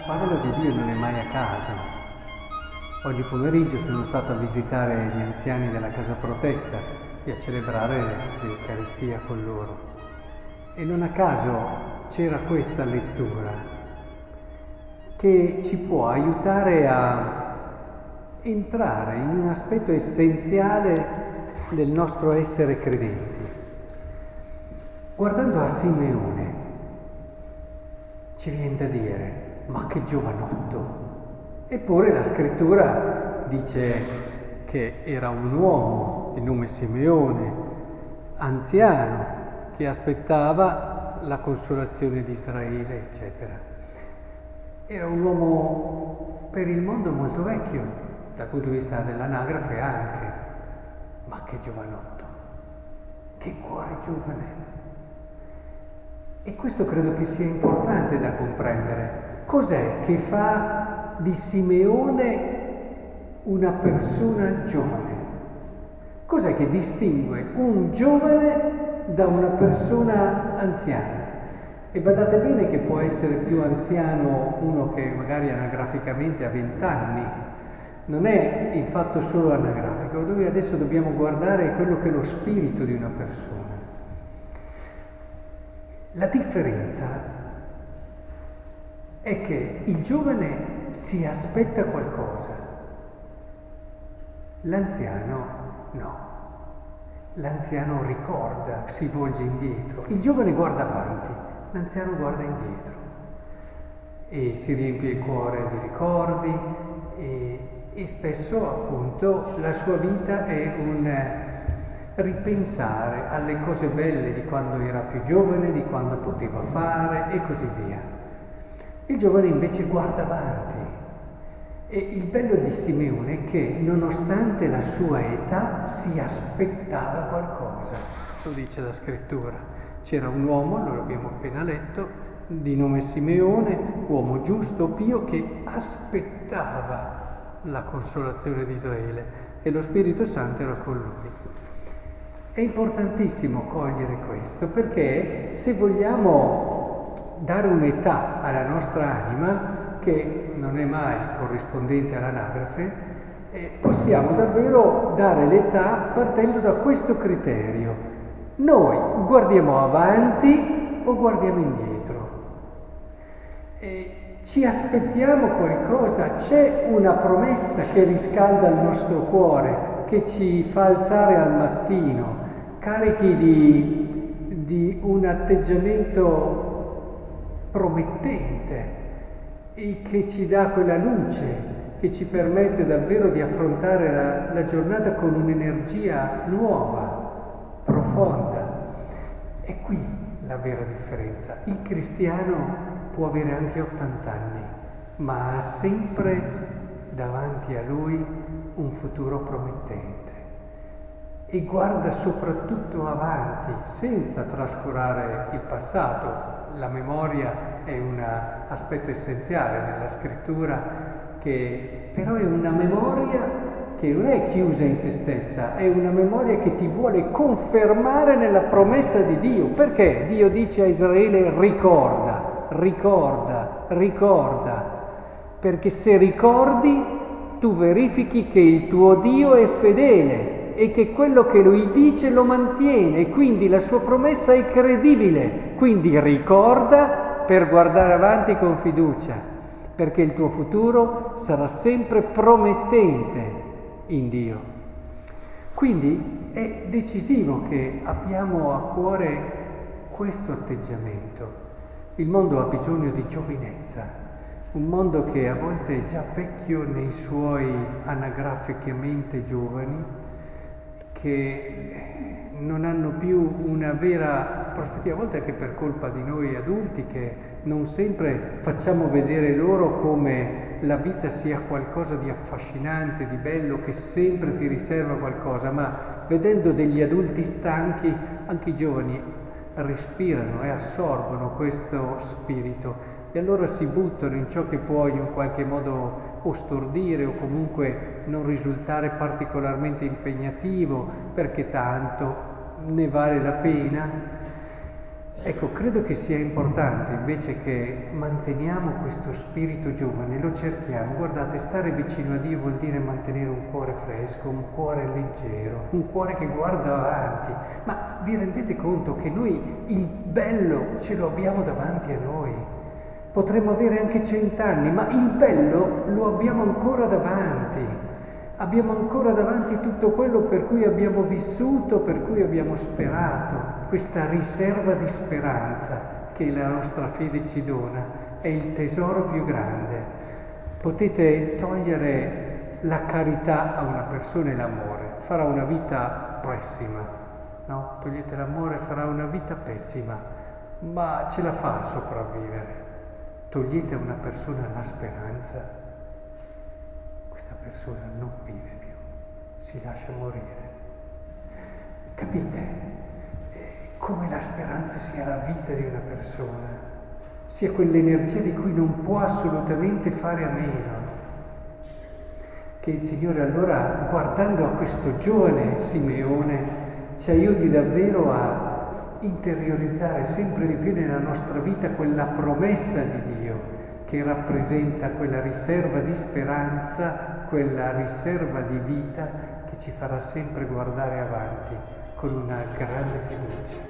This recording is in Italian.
La parola di Dio non è mai a casa. Oggi pomeriggio sono stato a visitare gli anziani della casa protetta e a celebrare l'Eucaristia con loro. E non a caso c'era questa lettura che ci può aiutare a entrare in un aspetto essenziale del nostro essere credenti. Guardando a Simeone, ci viene da dire ma che giovanotto! Eppure la scrittura dice che era un uomo di nome Simeone, anziano, che aspettava la consolazione di Israele, eccetera. Era un uomo per il mondo molto vecchio, dal punto di vista dell'anagrafe anche, ma che giovanotto, che cuore giovane. E questo credo che sia importante da comprendere. Cos'è che fa di Simeone una persona giovane. Cos'è che distingue un giovane da una persona anziana? E badate bene che può essere più anziano uno che magari anagraficamente ha vent'anni. Non è il fatto solo anagrafico, dove adesso dobbiamo guardare quello che è lo spirito di una persona. La differenza è che il giovane si aspetta qualcosa, l'anziano no. L'anziano ricorda, si volge indietro, il giovane guarda avanti, l'anziano guarda indietro e si riempie il cuore di ricordi e, e spesso appunto la sua vita è un ripensare alle cose belle di quando era più giovane, di quando poteva fare e così via. Il giovane invece guarda avanti. E il bello di Simeone è che nonostante la sua età si aspettava qualcosa. Lo dice la scrittura. C'era un uomo, lo abbiamo appena letto, di nome Simeone, uomo giusto, pio, che aspettava la consolazione di Israele e lo Spirito Santo era con lui. È importantissimo cogliere questo perché se vogliamo dare un'età alla nostra anima che non è mai corrispondente all'anagrafe, possiamo davvero dare l'età partendo da questo criterio. Noi guardiamo avanti o guardiamo indietro? E ci aspettiamo qualcosa, c'è una promessa che riscalda il nostro cuore, che ci fa alzare al mattino, carichi di, di un atteggiamento promettente e che ci dà quella luce che ci permette davvero di affrontare la, la giornata con un'energia nuova, profonda. È qui la vera differenza. Il cristiano può avere anche 80 anni, ma ha sempre davanti a lui un futuro promettente e guarda soprattutto avanti senza trascurare il passato. La memoria è un aspetto essenziale nella scrittura che però è una memoria che non è chiusa in se stessa, è una memoria che ti vuole confermare nella promessa di Dio. Perché Dio dice a Israele ricorda, ricorda, ricorda, perché se ricordi tu verifichi che il tuo Dio è fedele e che quello che lui dice lo mantiene, quindi la sua promessa è credibile, quindi ricorda per guardare avanti con fiducia, perché il tuo futuro sarà sempre promettente in Dio. Quindi è decisivo che abbiamo a cuore questo atteggiamento. Il mondo ha bisogno di giovinezza, un mondo che a volte è già vecchio nei suoi anagraficamente giovani, che non hanno più una vera prospettiva, a volte anche per colpa di noi adulti che non sempre facciamo vedere loro come la vita sia qualcosa di affascinante, di bello, che sempre ti riserva qualcosa, ma vedendo degli adulti stanchi, anche i giovani respirano e assorbono questo spirito e allora si buttano in ciò che può in qualche modo stordire o comunque non risultare particolarmente impegnativo perché tanto ne vale la pena. Ecco, credo che sia importante invece che manteniamo questo spirito giovane, lo cerchiamo. Guardate, stare vicino a Dio vuol dire mantenere un cuore fresco, un cuore leggero, un cuore che guarda avanti. Ma vi rendete conto che noi il bello ce lo abbiamo davanti a noi? Potremmo avere anche cent'anni, ma il bello lo abbiamo ancora davanti abbiamo ancora davanti tutto quello per cui abbiamo vissuto, per cui abbiamo sperato, questa riserva di speranza che la nostra fede ci dona, è il tesoro più grande. Potete togliere la carità a una persona e l'amore, farà una vita pessima, no? Togliete l'amore, farà una vita pessima, ma ce la fa a sopravvivere. Togliete a una persona la speranza, persona non vive più, si lascia morire. Capite eh, come la speranza sia la vita di una persona, sia quell'energia di cui non può assolutamente fare a meno. Che il Signore allora, guardando a questo giovane Simeone, ci aiuti davvero a interiorizzare sempre di più nella nostra vita quella promessa di Dio che rappresenta quella riserva di speranza, quella riserva di vita che ci farà sempre guardare avanti con una grande fiducia.